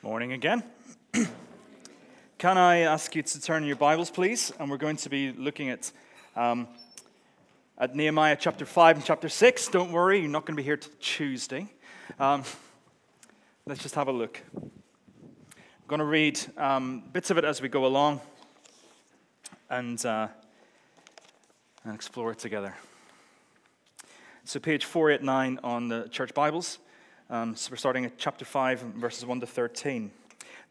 Morning again. Can I ask you to turn your Bibles, please? And we're going to be looking at, um, at Nehemiah chapter 5 and chapter 6. Don't worry, you're not going to be here till Tuesday. Um, let's just have a look. I'm going to read um, bits of it as we go along and, uh, and explore it together. So, page 489 on the church Bibles. Um, so we're starting at chapter 5, verses 1 to 13.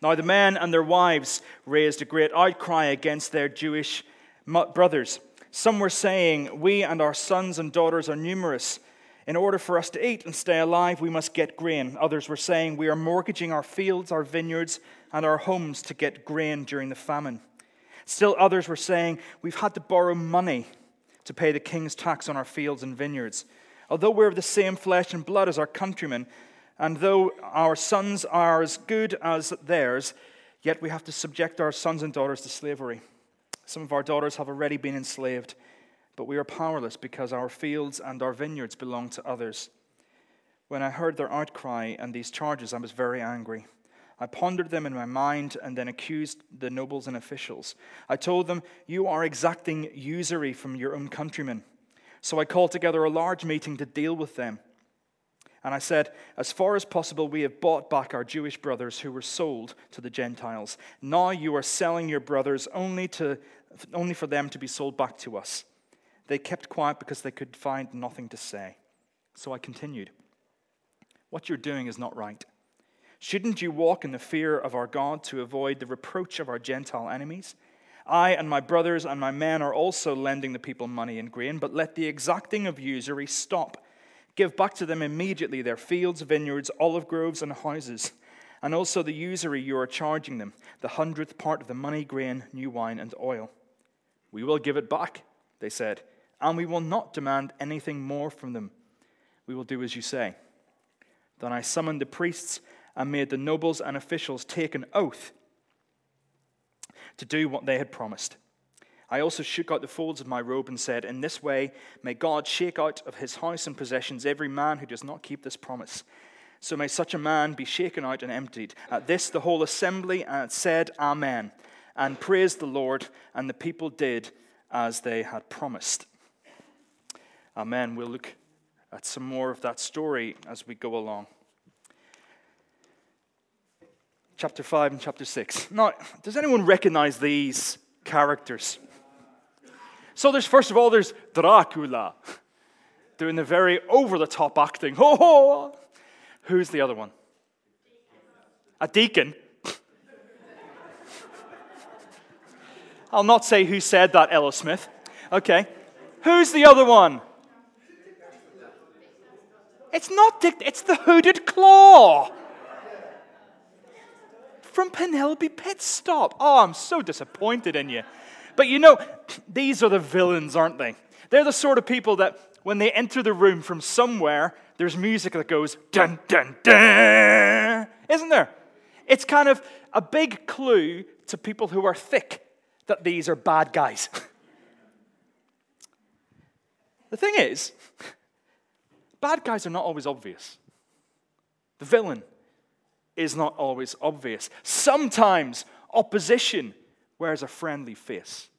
Now the men and their wives raised a great outcry against their Jewish brothers. Some were saying, We and our sons and daughters are numerous. In order for us to eat and stay alive, we must get grain. Others were saying, We are mortgaging our fields, our vineyards, and our homes to get grain during the famine. Still others were saying, We've had to borrow money to pay the king's tax on our fields and vineyards. Although we're of the same flesh and blood as our countrymen, and though our sons are as good as theirs, yet we have to subject our sons and daughters to slavery. Some of our daughters have already been enslaved, but we are powerless because our fields and our vineyards belong to others. When I heard their outcry and these charges, I was very angry. I pondered them in my mind and then accused the nobles and officials. I told them, You are exacting usury from your own countrymen. So I called together a large meeting to deal with them. And I said, As far as possible, we have bought back our Jewish brothers who were sold to the Gentiles. Now you are selling your brothers only, to, only for them to be sold back to us. They kept quiet because they could find nothing to say. So I continued, What you're doing is not right. Shouldn't you walk in the fear of our God to avoid the reproach of our Gentile enemies? I and my brothers and my men are also lending the people money and grain, but let the exacting of usury stop. Give back to them immediately their fields, vineyards, olive groves, and houses, and also the usury you are charging them, the hundredth part of the money, grain, new wine, and oil. We will give it back, they said, and we will not demand anything more from them. We will do as you say. Then I summoned the priests and made the nobles and officials take an oath to do what they had promised. I also shook out the folds of my robe and said, In this way, may God shake out of his house and possessions every man who does not keep this promise. So may such a man be shaken out and emptied. At this, the whole assembly uh, said, Amen, and praised the Lord, and the people did as they had promised. Amen. We'll look at some more of that story as we go along. Chapter 5 and chapter 6. Now, does anyone recognize these characters? So there's first of all there's Dracula doing the very over the top acting. Ho ho! Who's the other one? A deacon. I'll not say who said that, Ella Smith. Okay. Who's the other one? It's not Dick, it's the hooded claw from Penelope Pitstop. Oh, I'm so disappointed in you. But you know, these are the villains, aren't they? They're the sort of people that when they enter the room from somewhere, there's music that goes dun dun dun, isn't there? It's kind of a big clue to people who are thick that these are bad guys. the thing is, bad guys are not always obvious. The villain is not always obvious. Sometimes opposition wears a friendly face.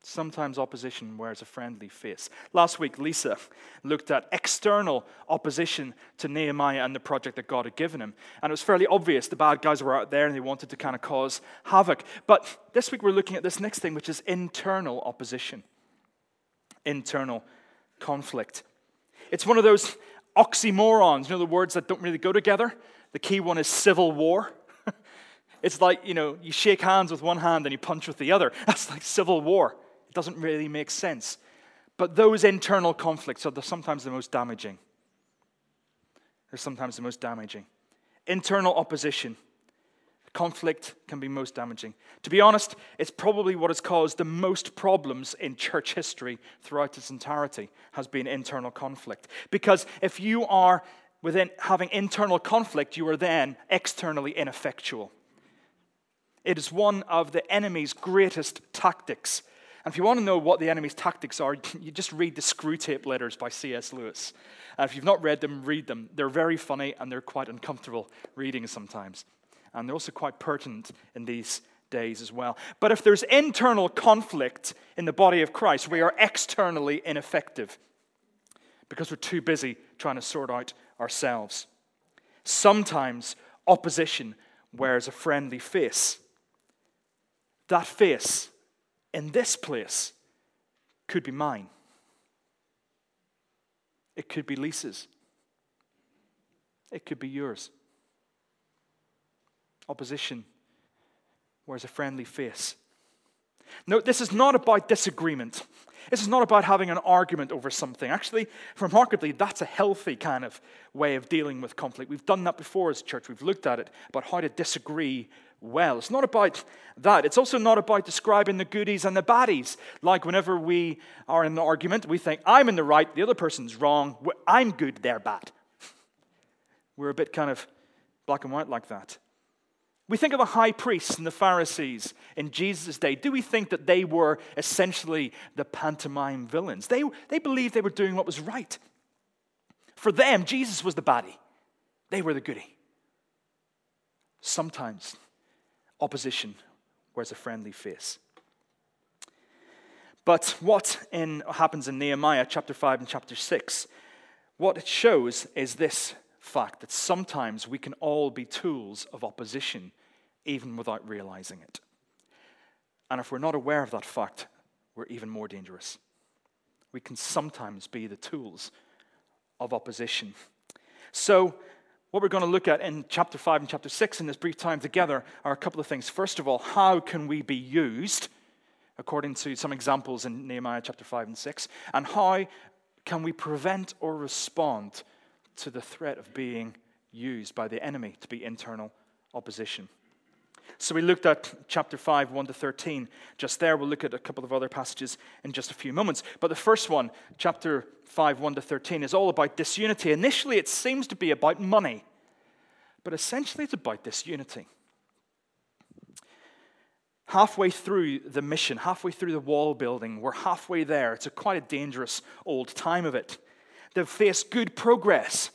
Sometimes opposition wears a friendly face. Last week, Lisa looked at external opposition to Nehemiah and the project that God had given him. And it was fairly obvious the bad guys were out there and they wanted to kind of cause havoc. But this week, we're looking at this next thing, which is internal opposition, internal conflict. It's one of those oxymorons, you know, the words that don't really go together. The key one is civil war. It's like, you know, you shake hands with one hand and you punch with the other. That's like civil war. It doesn't really make sense. But those internal conflicts are sometimes the most damaging. They're sometimes the most damaging. Internal opposition, conflict can be most damaging. To be honest, it's probably what has caused the most problems in church history throughout its entirety has been internal conflict. Because if you are within having internal conflict, you are then externally ineffectual. It is one of the enemy's greatest tactics. And if you want to know what the enemy's tactics are, you just read the Screwtape Letters by C.S. Lewis. And if you've not read them, read them. They're very funny and they're quite uncomfortable reading sometimes. And they're also quite pertinent in these days as well. But if there's internal conflict in the body of Christ, we are externally ineffective because we're too busy trying to sort out ourselves. Sometimes opposition wears a friendly face. That face in this place could be mine. It could be Lisa's. It could be yours. Opposition wears a friendly face. No, this is not about disagreement. This is not about having an argument over something. Actually, remarkably, that's a healthy kind of way of dealing with conflict. We've done that before as a church. We've looked at it about how to disagree well. It's not about that. It's also not about describing the goodies and the baddies. Like whenever we are in an argument, we think, I'm in the right, the other person's wrong, I'm good, they're bad. We're a bit kind of black and white like that. We think of the high priests and the Pharisees in Jesus' day. Do we think that they were essentially the pantomime villains? They, they believed they were doing what was right. For them, Jesus was the baddie, they were the goody. Sometimes opposition wears a friendly face. But what in, happens in Nehemiah chapter 5 and chapter 6, what it shows is this fact that sometimes we can all be tools of opposition even without realizing it. And if we're not aware of that fact, we're even more dangerous. We can sometimes be the tools of opposition. So, what we're going to look at in chapter 5 and chapter 6 in this brief time together are a couple of things. First of all, how can we be used, according to some examples in Nehemiah chapter 5 and 6, and how can we prevent or respond to the threat of being used by the enemy to be internal opposition. So we looked at chapter 5, 1 to 13. Just there, we'll look at a couple of other passages in just a few moments. But the first one, chapter 5, 1 to 13, is all about disunity. Initially, it seems to be about money, but essentially, it's about disunity. Halfway through the mission, halfway through the wall building, we're halfway there. It's a quite a dangerous old time of it. They've faced good progress,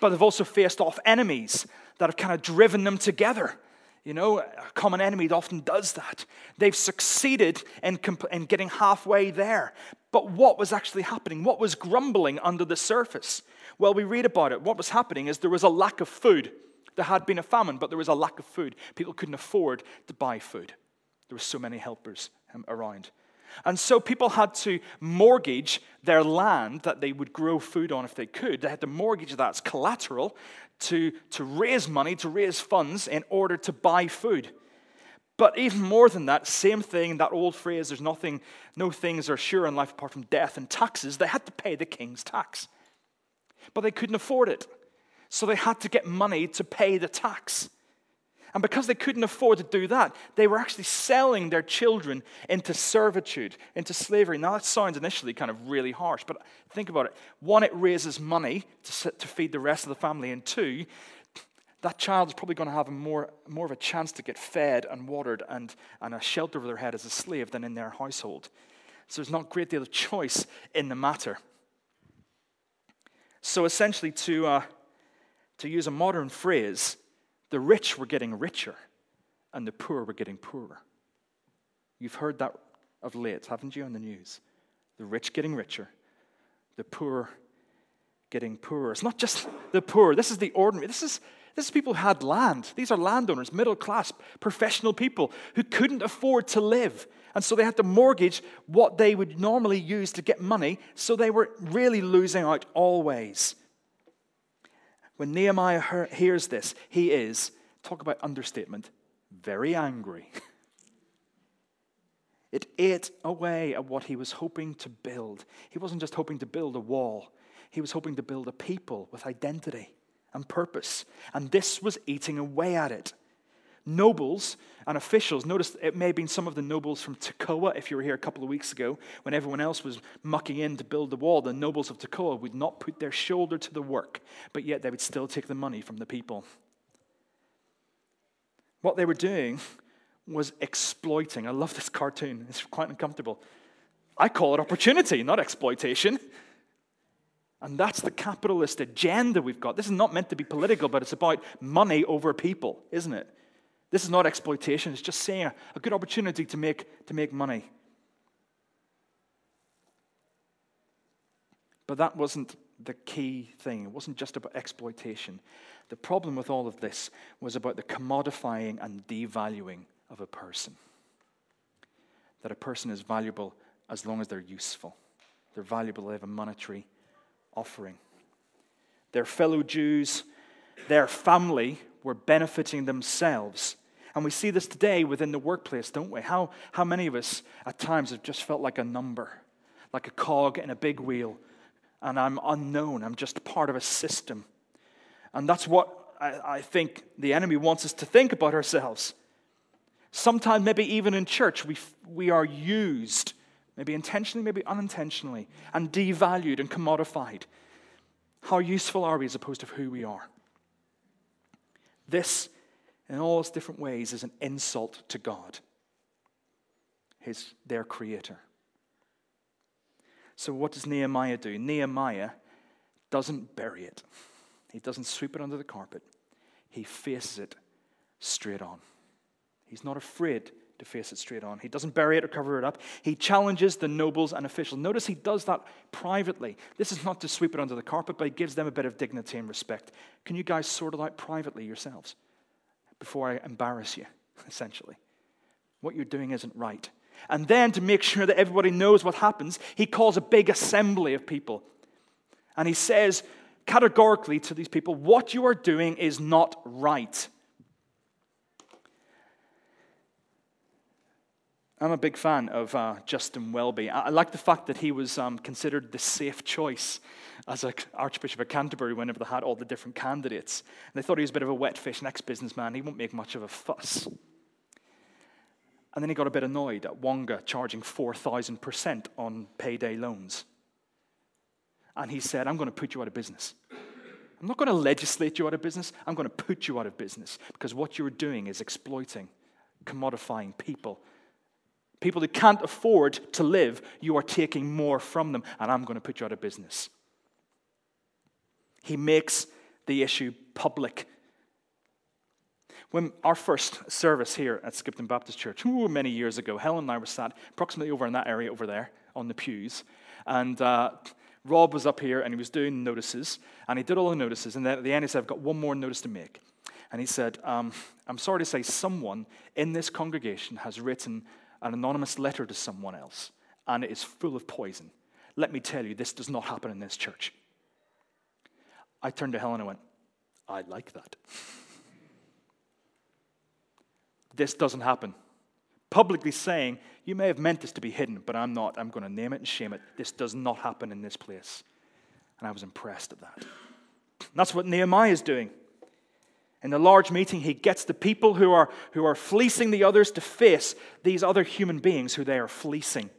but they've also faced off enemies that have kind of driven them together. You know, a common enemy often does that. They've succeeded in, comp- in getting halfway there. But what was actually happening? What was grumbling under the surface? Well, we read about it. What was happening is there was a lack of food. There had been a famine, but there was a lack of food. People couldn't afford to buy food. There were so many helpers um, around. And so people had to mortgage their land that they would grow food on if they could. They had to mortgage that as collateral to, to raise money, to raise funds in order to buy food. But even more than that, same thing, that old phrase, there's nothing, no things are sure in life apart from death and taxes, they had to pay the king's tax. But they couldn't afford it. So they had to get money to pay the tax. And because they couldn't afford to do that, they were actually selling their children into servitude, into slavery. Now, that sounds initially kind of really harsh, but think about it. One, it raises money to, to feed the rest of the family, and two, that child is probably going to have more, more of a chance to get fed and watered and, and a shelter over their head as a slave than in their household. So there's not a great deal of choice in the matter. So essentially, to, uh, to use a modern phrase, the rich were getting richer and the poor were getting poorer. You've heard that of late, haven't you, on the news? The rich getting richer, the poor getting poorer. It's not just the poor, this is the ordinary. This is, this is people who had land. These are landowners, middle class, professional people who couldn't afford to live. And so they had to mortgage what they would normally use to get money, so they were really losing out always. When Nehemiah hears this, he is, talk about understatement, very angry. it ate away at what he was hoping to build. He wasn't just hoping to build a wall, he was hoping to build a people with identity and purpose. And this was eating away at it nobles and officials. Notice it may have been some of the nobles from Tekoa, if you were here a couple of weeks ago, when everyone else was mucking in to build the wall. The nobles of Tekoa would not put their shoulder to the work, but yet they would still take the money from the people. What they were doing was exploiting. I love this cartoon, it's quite uncomfortable. I call it opportunity, not exploitation. And that's the capitalist agenda we've got. This is not meant to be political, but it's about money over people, isn't it? This is not exploitation, it's just saying a, good opportunity to make, to make money. But that wasn't the key thing. It wasn't just about exploitation. The problem with all of this was about the commodifying and devaluing of a person. That a person is valuable as long as they're useful. They're valuable, they have a monetary offering. Their fellow Jews, their family were benefiting themselves. And we see this today within the workplace, don't we? How, how many of us at times have just felt like a number, like a cog in a big wheel, and I'm unknown, I'm just part of a system. And that's what I, I think the enemy wants us to think about ourselves. Sometimes, maybe even in church, we, we are used maybe intentionally, maybe unintentionally, and devalued and commodified. How useful are we as opposed to who we are? This, in all its different ways, is an insult to God, his, their creator. So, what does Nehemiah do? Nehemiah doesn't bury it, he doesn't sweep it under the carpet, he faces it straight on. He's not afraid to face it straight on. He doesn't bury it or cover it up. He challenges the nobles and officials. Notice he does that privately. This is not to sweep it under the carpet, but he gives them a bit of dignity and respect. Can you guys sort it out privately yourselves before I embarrass you, essentially? What you're doing isn't right. And then to make sure that everybody knows what happens, he calls a big assembly of people. And he says categorically to these people, What you are doing is not right. I'm a big fan of uh, Justin Welby. I, I, like the fact that he was um, considered the safe choice as Archbishop of Canterbury whenever they had all the different candidates. And they thought he was a bit of a wet fish, an ex businessman. He won't make much of a fuss. And then he got a bit annoyed at Wonga charging 4,000% on payday loans. And he said, I'm going to put you out of business. I'm not going to legislate you out of business. I'm going to put you out of business because what you're doing is exploiting, commodifying people People who can't afford to live, you are taking more from them, and I'm going to put you out of business. He makes the issue public. When our first service here at Skipton Baptist Church, ooh, many years ago, Helen and I were sat approximately over in that area over there on the pews, and uh, Rob was up here and he was doing notices, and he did all the notices, and then at the end he said, I've got one more notice to make. And he said, um, I'm sorry to say, someone in this congregation has written an anonymous letter to someone else, and it is full of poison. Let me tell you, this does not happen in this church. I turned to Helen and went, I like that. this doesn't happen. Publicly saying, You may have meant this to be hidden, but I'm not. I'm going to name it and shame it. This does not happen in this place. And I was impressed at that. that's what Nehemiah is doing. In the large meeting, he gets the people who are, who are fleecing the others to face these other human beings who they are fleecing.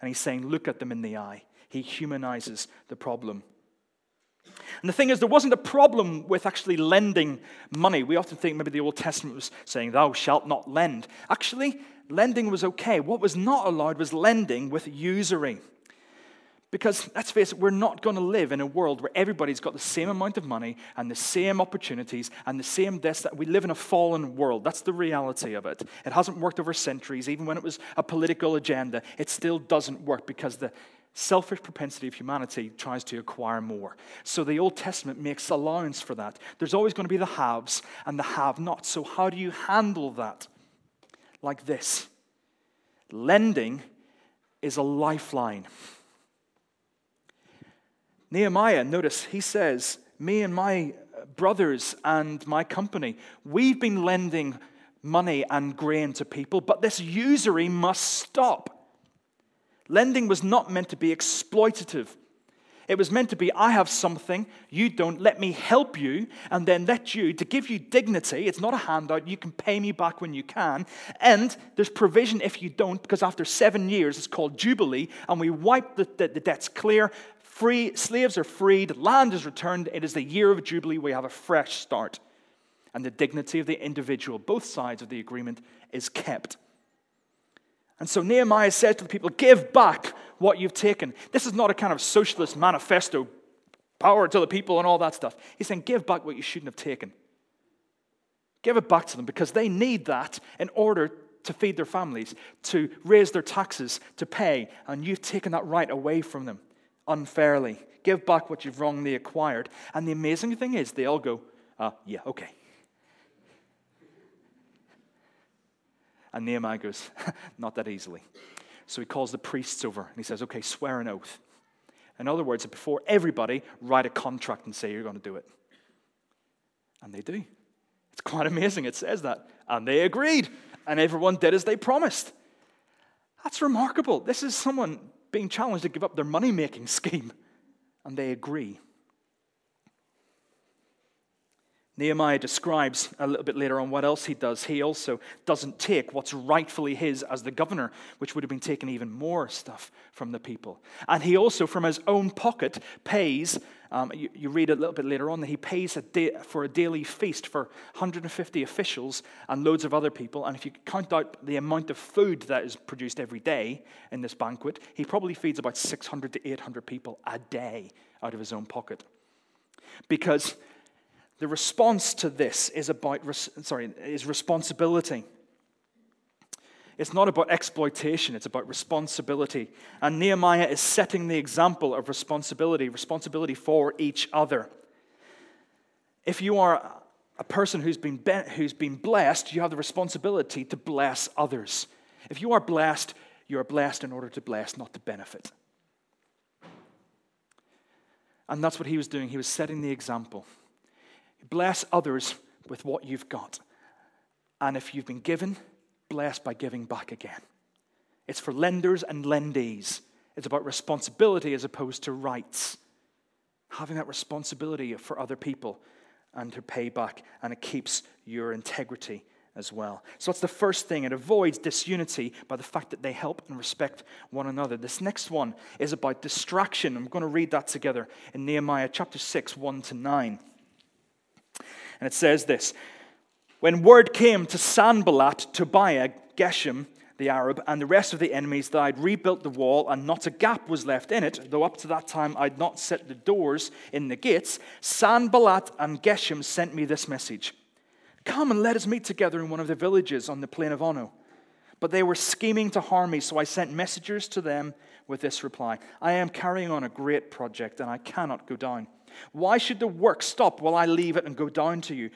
And he's saying, Look at them in the eye. He humanizes the problem. And the thing is, there wasn't a problem with actually lending money. We often think maybe the Old Testament was saying, Thou shalt not lend. Actually, lending was okay. What was not allowed was lending with usury. Because let's face it, we're not going to live in a world where everybody's got the same amount of money and the same opportunities and the same this. That we live in a fallen world. That's the reality of it. It hasn't worked over centuries. Even when it was a political agenda, it still doesn't work because the selfish propensity of humanity tries to acquire more. So the Old Testament makes allowance for that. There's always going to be the haves and the have nots. So, how do you handle that? Like this lending is a lifeline. Nehemiah, notice, he says, Me and my uh, brothers and my company, we've been lending money and grain to people, but this usury must stop. Lending was not meant to be exploitative. It was meant to be, I have something, you don't, let me help you, and then let you, to give you dignity. It's not a handout, you can pay me back when you can. And there's provision if you don't, because after seven years, it's called Jubilee, and we wipe the, the, the debts clear, Free, slaves are freed, land is returned. It is the year of Jubilee. We have a fresh start. And the dignity of the individual, both sides of the agreement, is kept. And so Nehemiah says to the people, Give back what you've taken. This is not a kind of socialist manifesto, power to the people and all that stuff. He's saying, give back what you shouldn't have taken. Give it back to them because they need that in order to feed their families, to raise their taxes, to pay, and you've taken that right away from them unfairly. Give back what you've wrongly acquired. And the amazing thing is, they all go, uh, yeah, okay. And Nehemiah goes, not that easily. So he calls the priests over and he says, okay, swear an oath. In other words, before everybody, write a contract and say you're going to do it. And they do. It's quite amazing. It says that. And they agreed. And everyone did as they promised. That's remarkable. This is someone being challenged to give up their money making scheme. And they agree. Nehemiah describes a little bit later on what else he does. He also doesn't take what's rightfully his as the governor, which would have been taking even more stuff from the people. And he also, from his own pocket, pays. Um, you, you, read a little bit later on that he pays a day, for a daily feast for 150 officials and loads of other people. And if you count out the amount of food that is produced every day in this banquet, he probably feeds about 600 to 800 people a day out of his own pocket. Because the response to this is about sorry, is responsibility. It's not about exploitation, it's about responsibility. And Nehemiah is setting the example of responsibility, responsibility for each other. If you are a person who's been, who's been blessed, you have the responsibility to bless others. If you are blessed, you are blessed in order to bless, not to benefit. And that's what he was doing. He was setting the example. Bless others with what you've got. And if you've been given, bless by giving back again. It's for lenders and lendees. It's about responsibility as opposed to rights. Having that responsibility for other people and to pay back, and it keeps your integrity as well. So that's the first thing. It avoids disunity by the fact that they help and respect one another. This next one is about distraction. I'm going to read that together in Nehemiah chapter 6, 1 to 9. And it says this When word came to Sanballat, Tobiah, Geshem, the Arab, and the rest of the enemies that I'd rebuilt the wall and not a gap was left in it, though up to that time I'd not set the doors in the gates, Sanballat and Geshem sent me this message Come and let us meet together in one of the villages on the plain of Ono. But they were scheming to harm me, so I sent messengers to them with this reply I am carrying on a great project, and I cannot go down. Why should the work stop while I leave it and go down to you?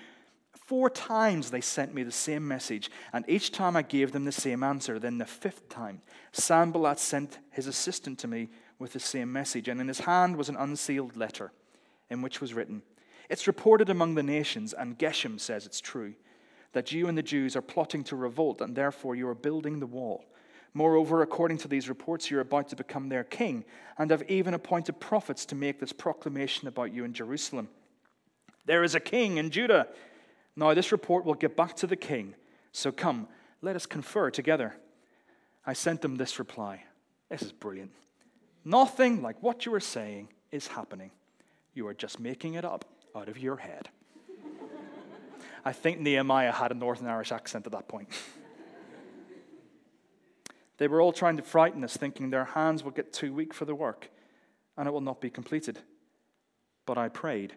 Four times they sent me the same message, and each time I gave them the same answer. Then the fifth time, Sanballat sent his assistant to me with the same message, and in his hand was an unsealed letter in which was written, It's reported among the nations, and Geshem says it's true, that you and the Jews are plotting to revolt, and therefore you are building the wall. Moreover, according to these reports, you're about to become their king, and have even appointed prophets to make this proclamation about you in Jerusalem. There is a king in Judah. Now, this report will get back to the king. So come, let us confer together. I sent them this reply. This is brilliant. Nothing like what you are saying is happening. You are just making it up out of your head. I think Nehemiah had a Northern Irish accent at that point. They were all trying to frighten us, thinking their hands would get too weak for the work and it will not be completed. But I prayed,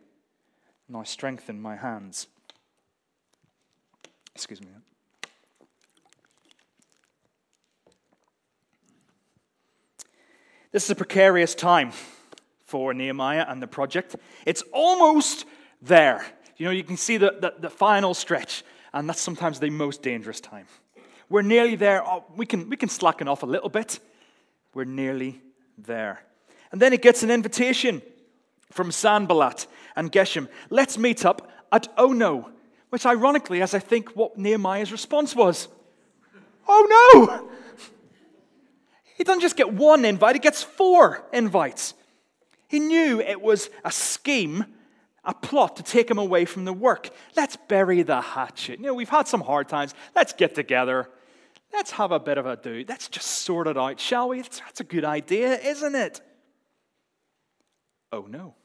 and I strengthened my hands. Excuse me. This is a precarious time for Nehemiah and the project. It's almost there. You know, you can see the, the, the final stretch, and that's sometimes the most dangerous time. We're nearly there. Oh, we, can, we can slacken off a little bit. We're nearly there. And then he gets an invitation from Sanballat and Geshem. Let's meet up at Ono, which ironically, as I think what Nehemiah's response was. Oh no! He doesn't just get one invite, he gets four invites. He knew it was a scheme, a plot to take him away from the work. Let's bury the hatchet. You know, we've had some hard times. Let's get together. Let's have a bit of a do. Let's just sort it out, shall we? That's, a good idea, isn't it? Oh no.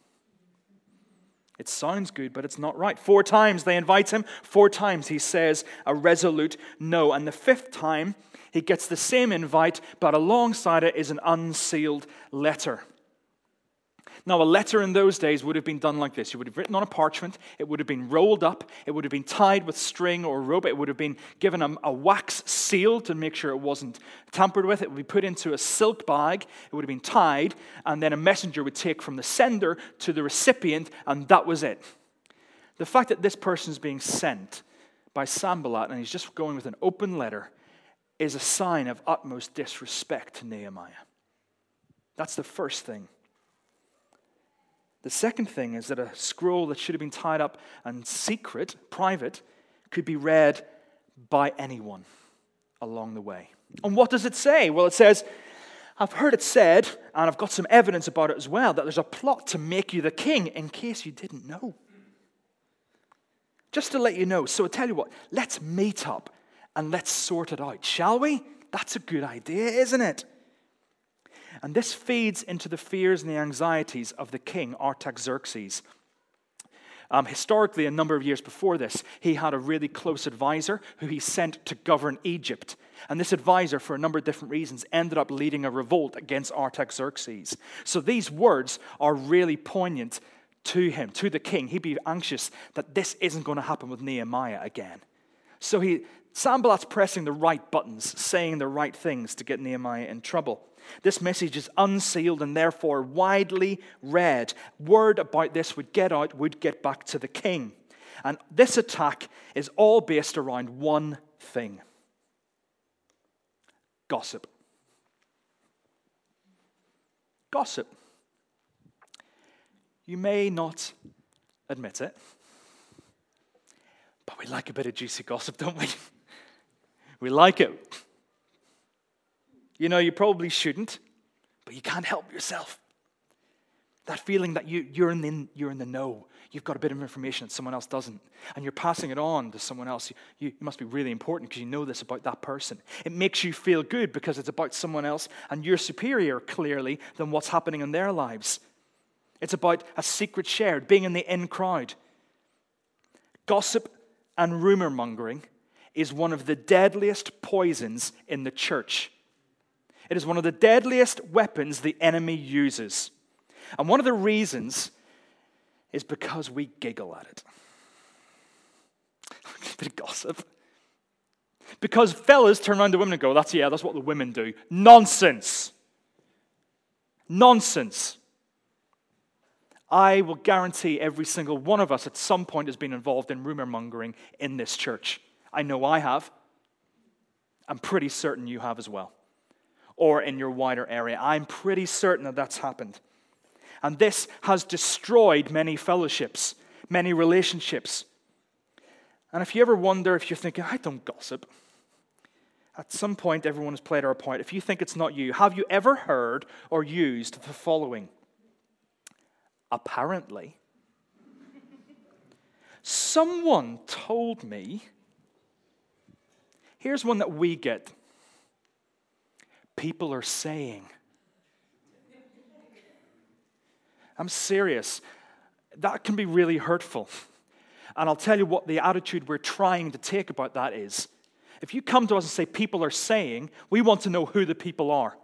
It sounds good, but it's not right. Four times they invite him, four times he says a resolute no. And the fifth time, He gets the same invite, but alongside it is an unsealed letter. Now, a letter in those days would have been done like this. You would have written on a parchment, it would have been rolled up, it would have been tied with string or rope, it would have been given a, a, wax seal to make sure it wasn't tampered with, it would be put into a silk bag, it would have been tied, and then a messenger would take from the sender to the recipient, and that was it. The fact that this person is being sent by Sanballat and he's just going with an open letter is a sign of utmost disrespect to Nehemiah. That's the first thing. The second thing is that a scroll that should have been tied up and secret, private, could be read by anyone along the way. And what does it say? Well, it says, I've heard it said, and I've got some evidence about it as well, that there's a plot to make you the king in case you didn't know. Just to let you know. So I tell you what, let's meet up and let's sort it out, shall we? That's a good idea, isn't it? And this feeds into the fears and the anxieties of the king, Artaxerxes. Um, historically, a number of years before this, he had a really close advisor who he sent to govern Egypt. And this advisor, for a number of different reasons, ended up leading a revolt against Artaxerxes. So these words are really poignant to him, to the king. He'd be anxious that this isn't going to happen with Nehemiah again. So he, Sanballat's pressing the right buttons, saying the right things to get Nehemiah in trouble. This message is unsealed and therefore widely read. Word about this would get out, would get back to the king. And this attack is all based around one thing gossip. Gossip. You may not admit it, but we like a bit of juicy gossip, don't we? we like it. You know, you probably shouldn't, but you can't help yourself. That feeling that you, you're, in the, you're in the know. You've got a bit of information that someone else doesn't, and you're passing it on to someone else. You, you must be really important because you know this about that person. It makes you feel good because it's about someone else, and you're superior, clearly, than what's happening in their lives. It's about a secret shared, being in the in crowd. Gossip and rumor mongering is one of the deadliest poisons in the church. It is one of the deadliest weapons the enemy uses. And one of the reasons is because we giggle at it. A bit of gossip. Because fellas turn around to women and go, that's yeah, that's what the women do. Nonsense. Nonsense. I will guarantee every single one of us at some point has been involved in rumor mongering in this church. I know I have. I'm pretty certain you have as well or in your wider area. I'm pretty certain that that's happened. And this has destroyed many fellowships, many relationships. And if you ever wonder if you're thinking, I don't gossip, at some point everyone has played our part. If you think it's not you, have you ever heard or used the following? Apparently, someone told me. Here's one that we get people are saying. I'm serious. That can be really hurtful. And I'll tell you what the attitude we're trying to take about that is. If you come to us and say, people are saying, we want to know who the people are.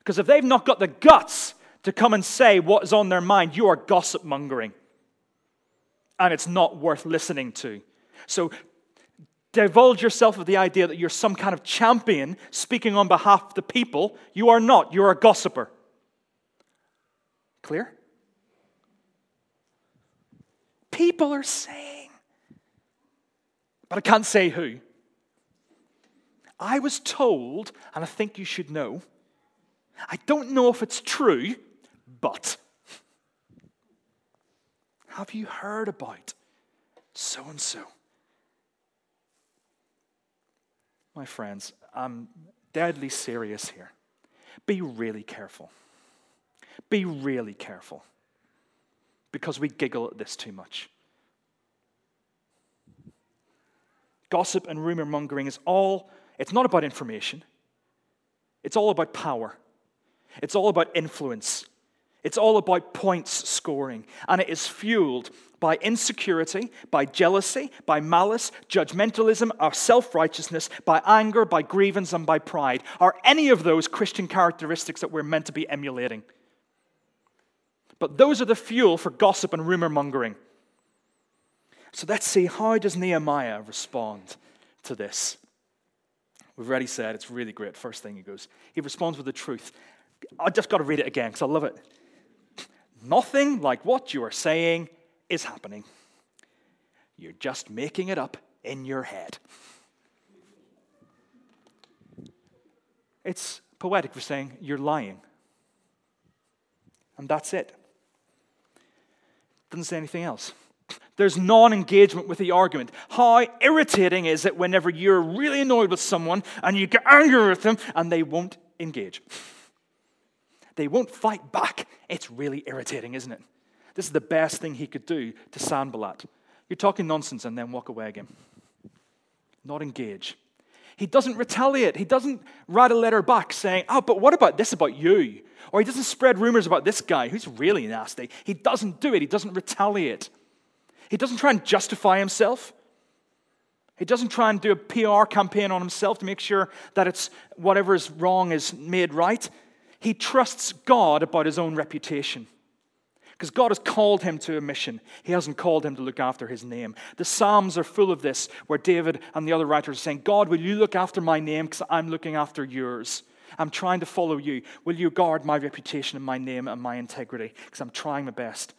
Because if they've not got the guts to come and say what is on their mind, you are gossip mongering. And it's not worth listening to. So divulge yourself of the idea that you're some kind of champion speaking on behalf of the people. You are not. You're a gossiper. Clear? People are saying, but I can't say who. I was told, and I think you should know, I don't know if it's true, but have you heard about so and so? My friends, I'm deadly serious here. Be really careful. Be really careful. Because we giggle at this too much. Gossip and rumor mongering is all, it's not about information, it's all about power, it's all about influence. It's all about points scoring, and it is fueled by insecurity, by jealousy, by malice, judgmentalism, our self righteousness, by anger, by grievance, and by pride. Are any of those Christian characteristics that we're meant to be emulating? But those are the fuel for gossip and rumor mongering. So let's see how does Nehemiah respond to this? We've already said it's really great. First thing he goes, he responds with the truth. I just got to read it again because I love it. Nothing like what you are saying is happening. You're just making it up in your head. It's poetic for saying you're lying. And that's it. Doesn't say anything else. There's non engagement with the argument. How irritating is it whenever you're really annoyed with someone and you get angry with them and they won't engage? They won't fight back. It's really irritating, isn't it? This is the best thing he could do to Sanballat. You're talking nonsense and then walk away again. Not engage. He doesn't retaliate. He doesn't write a letter back saying, Oh, but what about this about you? Or he doesn't spread rumors about this guy who's really nasty. He doesn't do it. He doesn't retaliate. He doesn't try and justify himself. He doesn't try and do a PR campaign on himself to make sure that it's whatever is wrong is made right. He trusts God about his own reputation. Because God has called him to a mission. He hasn't called him to look after his name. The Psalms are full of this, where David and the other writers are saying, God, will you look after my name because I'm looking after yours? I'm trying to follow you. Will you guard my reputation and my name and my integrity? Because I'm trying my best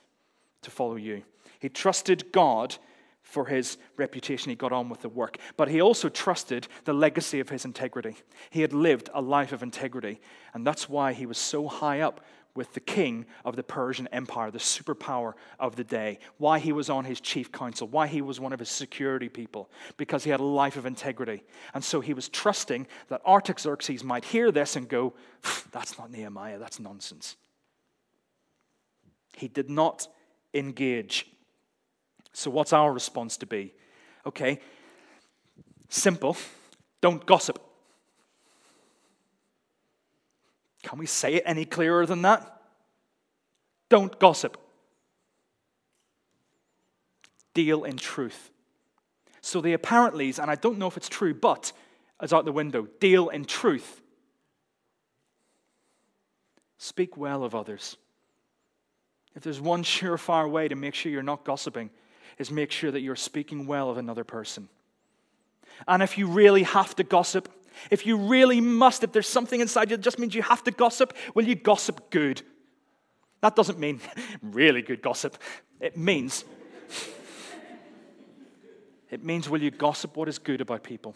to follow you. He trusted God for his reputation. He got on with the work. But he also trusted the legacy of his integrity. He had lived a life of integrity. And that's why he was so high up with the king of the Persian Empire, the superpower of the day, why he was on his chief council, why he was one of his security people, because he had a life of integrity. And so he was trusting that Artaxerxes might hear this and go, That's not Nehemiah, that's nonsense. He did not engage. So, what's our response to be? Okay, simple don't gossip. Can we say it any clearer than that? Don't gossip. Deal in truth. So the apparentlys, and I don't know if it's true, but is out the window. Deal in truth. Speak well of others. If there's one surefire way to make sure you're not gossiping, is make sure that you're speaking well of another person. And if you really have to gossip, if you really must, if there's something inside you that just means you have to gossip, will you gossip good? That doesn't mean really good gossip. It means, it means will you gossip what is good about people?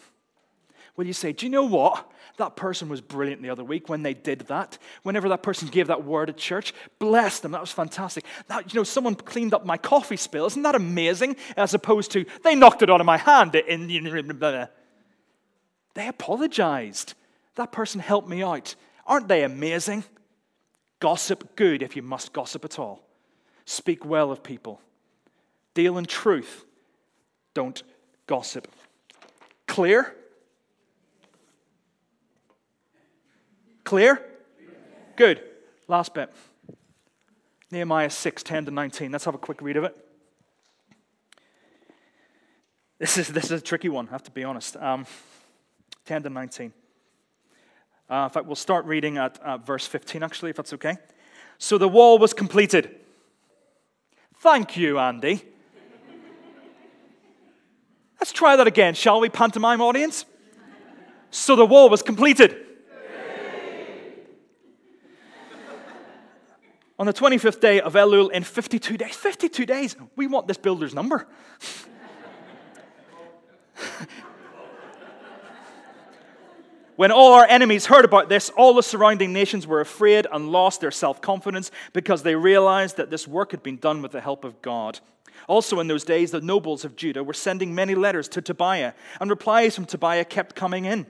Will you say, Do you know what? That person was brilliant the other week when they did that. Whenever that person gave that word at church, bless them. That was fantastic. That, you know, someone cleaned up my coffee spill. Isn't that amazing? As opposed to, they knocked it out of my hand. They apologized. That person helped me out. Aren't they amazing? Gossip good if you must gossip at all. Speak well of people. Deal in truth. Don't gossip. Clear? Clear? Good. Last bit. Nehemiah 6, 10 to 19. Let's have a quick read of it. This is, this is a tricky one, I have to be honest. Um, 10 to 19. Uh, in fact, we'll start reading at uh, verse 15, actually, if that's okay. So the wall was completed. Thank you, Andy. Let's try that again, shall we, pantomime audience? So the wall was completed. On the 25th day of Elul in 52 days. 52 days. We want this builder's number. When all our enemies heard about this, all the surrounding nations were afraid and lost their self confidence because they realized that this work had been done with the help of God. Also, in those days, the nobles of Judah were sending many letters to Tobiah, and replies from Tobiah kept coming in.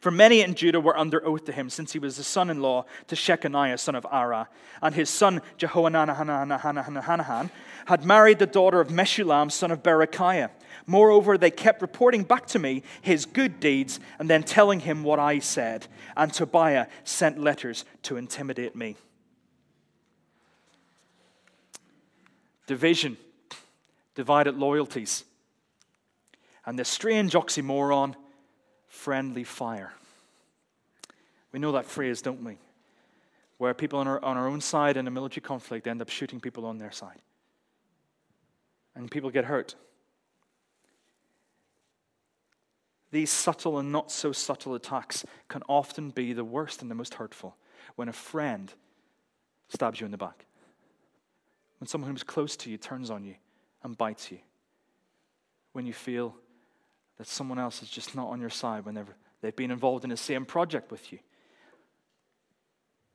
For many in Judah were under oath to him, since he was the son in law to Shechaniah, son of Arah, and his son Jehohanan had married the daughter of Meshullam, son of Berechiah. Moreover, they kept reporting back to me his good deeds and then telling him what I said. And Tobiah sent letters to intimidate me. division, divided loyalties, and the strange oxymoron, friendly fire. We know that phrase, don't we? Where people on our, on our own side in a military conflict end up shooting people on their side. And people get hurt. These subtle and not so subtle attacks can often be the worst and the most hurtful when a friend stabs you in the back, when someone who's close to you turns on you and bites you, when you feel that someone else is just not on your side whenever they've been involved in the same project with you.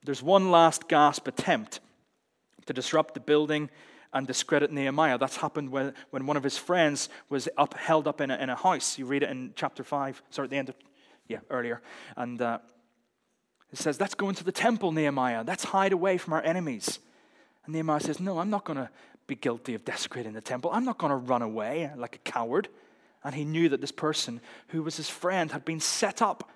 There's one last gasp attempt to disrupt the building and discredit Nehemiah. That's happened when, when one of his friends was up, held up in a, in a house. You read it in chapter 5, sorry, at the end of, yeah, earlier. And uh, it says, Let's go into the temple, Nehemiah. Let's hide away from our enemies. And Nehemiah says, No, I'm not going to be guilty of desecrating the temple. I'm not going to run away like a coward. And he knew that this person, who was his friend, had been set up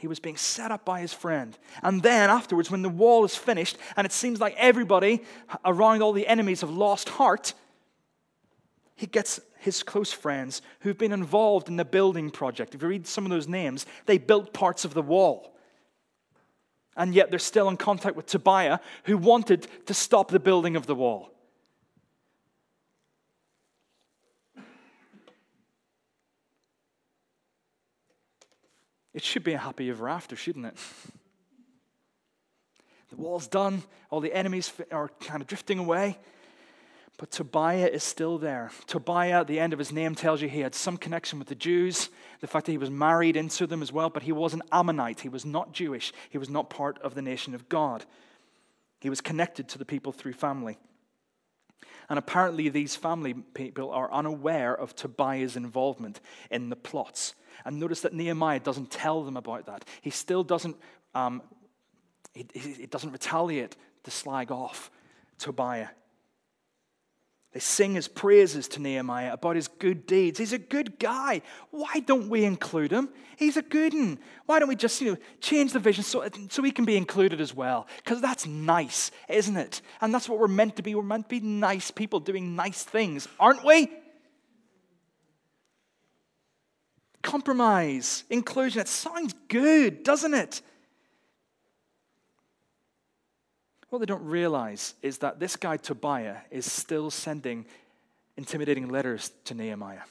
he was being set up by his friend. And then afterwards, when the wall is finished, and it seems like everybody around all the enemies have lost heart, he gets his close friends who've been involved in the building project. If you read some of those names, they built parts of the wall. And yet they're still in contact with Tobiah, who wanted to stop the building of the wall. It should be a happy ever after, shouldn't it? The wall's done, all the enemies are kind of drifting away. But Tobiah is still there. Tobiah, the end of his name tells you he had some connection with the Jews, the fact that he was married into them as well, but he was an Ammonite. He was not Jewish. He was not part of the nation of God. He was connected to the people through family. And apparently, these family people are unaware of Tobiah's involvement in the plots. And notice that Nehemiah doesn't tell them about that. He still doesn't, um, he, he doesn't retaliate to slag off Tobiah. They sing his praises to Nehemiah about his good deeds. He's a good guy. Why don't we include him? He's a good one. Why don't we just you know, change the vision so, so he can be included as well? Because that's nice, isn't it? And that's what we're meant to be. We're meant to be nice people doing nice things, aren't we? Compromise, inclusion. It sounds good, doesn't it? What they don't realize is that this guy Tobiah is still sending intimidating letters to Nehemiah.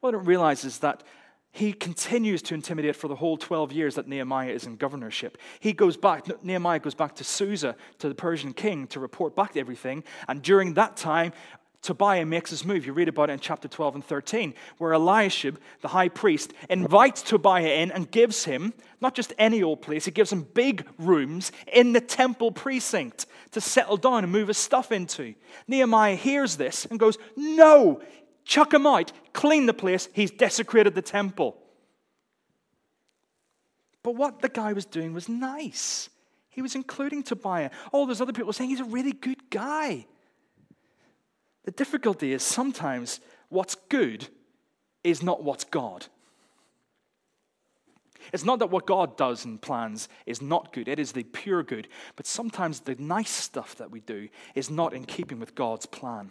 What they don't realize is that he continues to intimidate for the whole 12 years that Nehemiah is in governorship. He goes back, Nehemiah goes back to Susa, to the Persian king, to report back everything. And during that time, Tobiah makes his move. You read about it in chapter 12 and 13, where Eliashib, the high priest, invites Tobiah in and gives him not just any old place, he gives him big rooms in the temple precinct to settle down and move his stuff into. Nehemiah hears this and goes, No, chuck him out, clean the place. He's desecrated the temple. But what the guy was doing was nice. He was including Tobiah. Oh, All those other people saying he's a really good guy. The difficulty is sometimes what's good is not what's God. It's not that what God does and plans is not good, it is the pure good. But sometimes the nice stuff that we do is not in keeping with God's plan.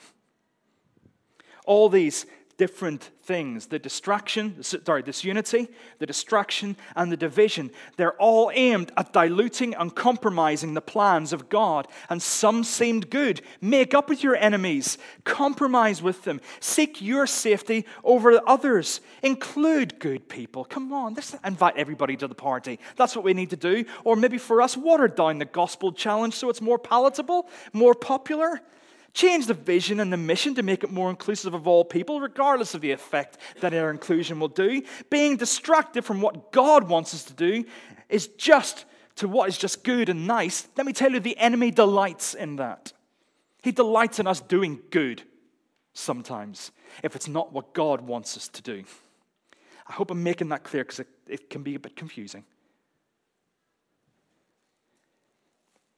All these different things the distraction, sorry, this unity, the distraction, and the division. They're all aimed at diluting and compromising the plans of God. And some seemed good. Make up with your enemies, compromise with them, seek your safety over others, include good people. Come on, let's invite everybody to the party. That's what we need to do. Or maybe for us, water down the gospel challenge so it's more palatable, more popular. Change the vision and the mission to make it more inclusive of all people, regardless of the effect that our inclusion will do. Being distracted from what God wants us to do is just to what is just good and nice. Let me tell you, the enemy delights in that. He delights in us doing good sometimes if it's not what God wants us to do. I hope I'm making that clear because it, it can be a bit confusing.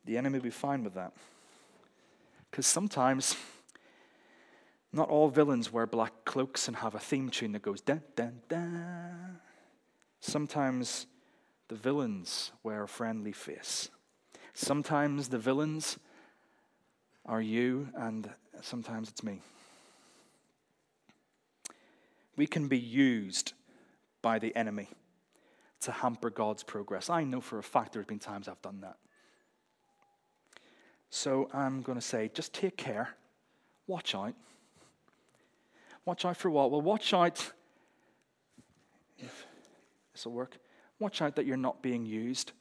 The enemy will be fine with that. Because sometimes, not all villains wear black cloaks and have a theme tune that goes dun dun dun. Sometimes the villains wear a friendly face. Sometimes the villains are you and sometimes it's me. We can be used by the enemy to hamper God's progress. I know for a fact there have been times I've done that. So I'm going to say, just take care. Watch out. Watch out for what? Well, watch out, if this will work, watch out that you're not being used,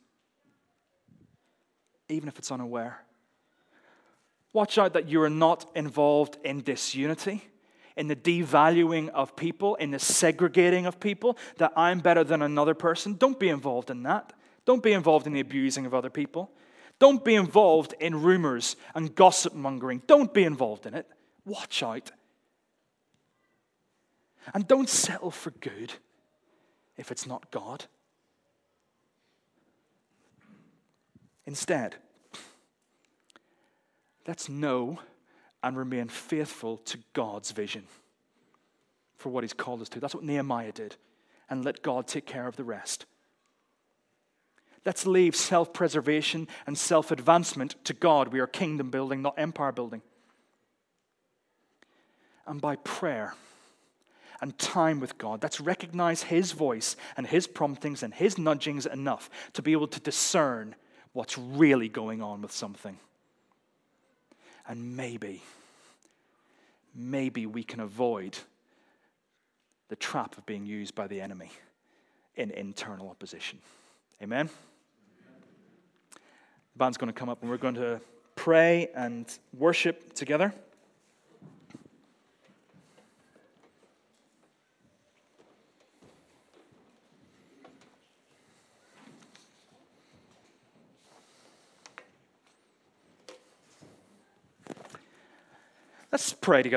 even if it's unaware. Watch out that you are not involved in disunity, in the devaluing of people, in the segregating of people, that I'm better than another person. Don't be involved in that. Don't be involved in the abusing of other people. Don't be involved in rumors and gossip mongering. Don't be involved in it. Watch out. And don't settle for good if it's not God. Instead, let's know and remain faithful to God's vision for what He's called us to. That's what Nehemiah did. And let God take care of the rest. Let's leave self preservation and self advancement to God. We are kingdom building, not empire building. And by prayer and time with God, let's recognize His voice and His promptings and His nudgings enough to be able to discern what's really going on with something. And maybe, maybe we can avoid the trap of being used by the enemy in internal opposition. Amen? Band's going to come up and we're going to pray and worship together. Let's pray together.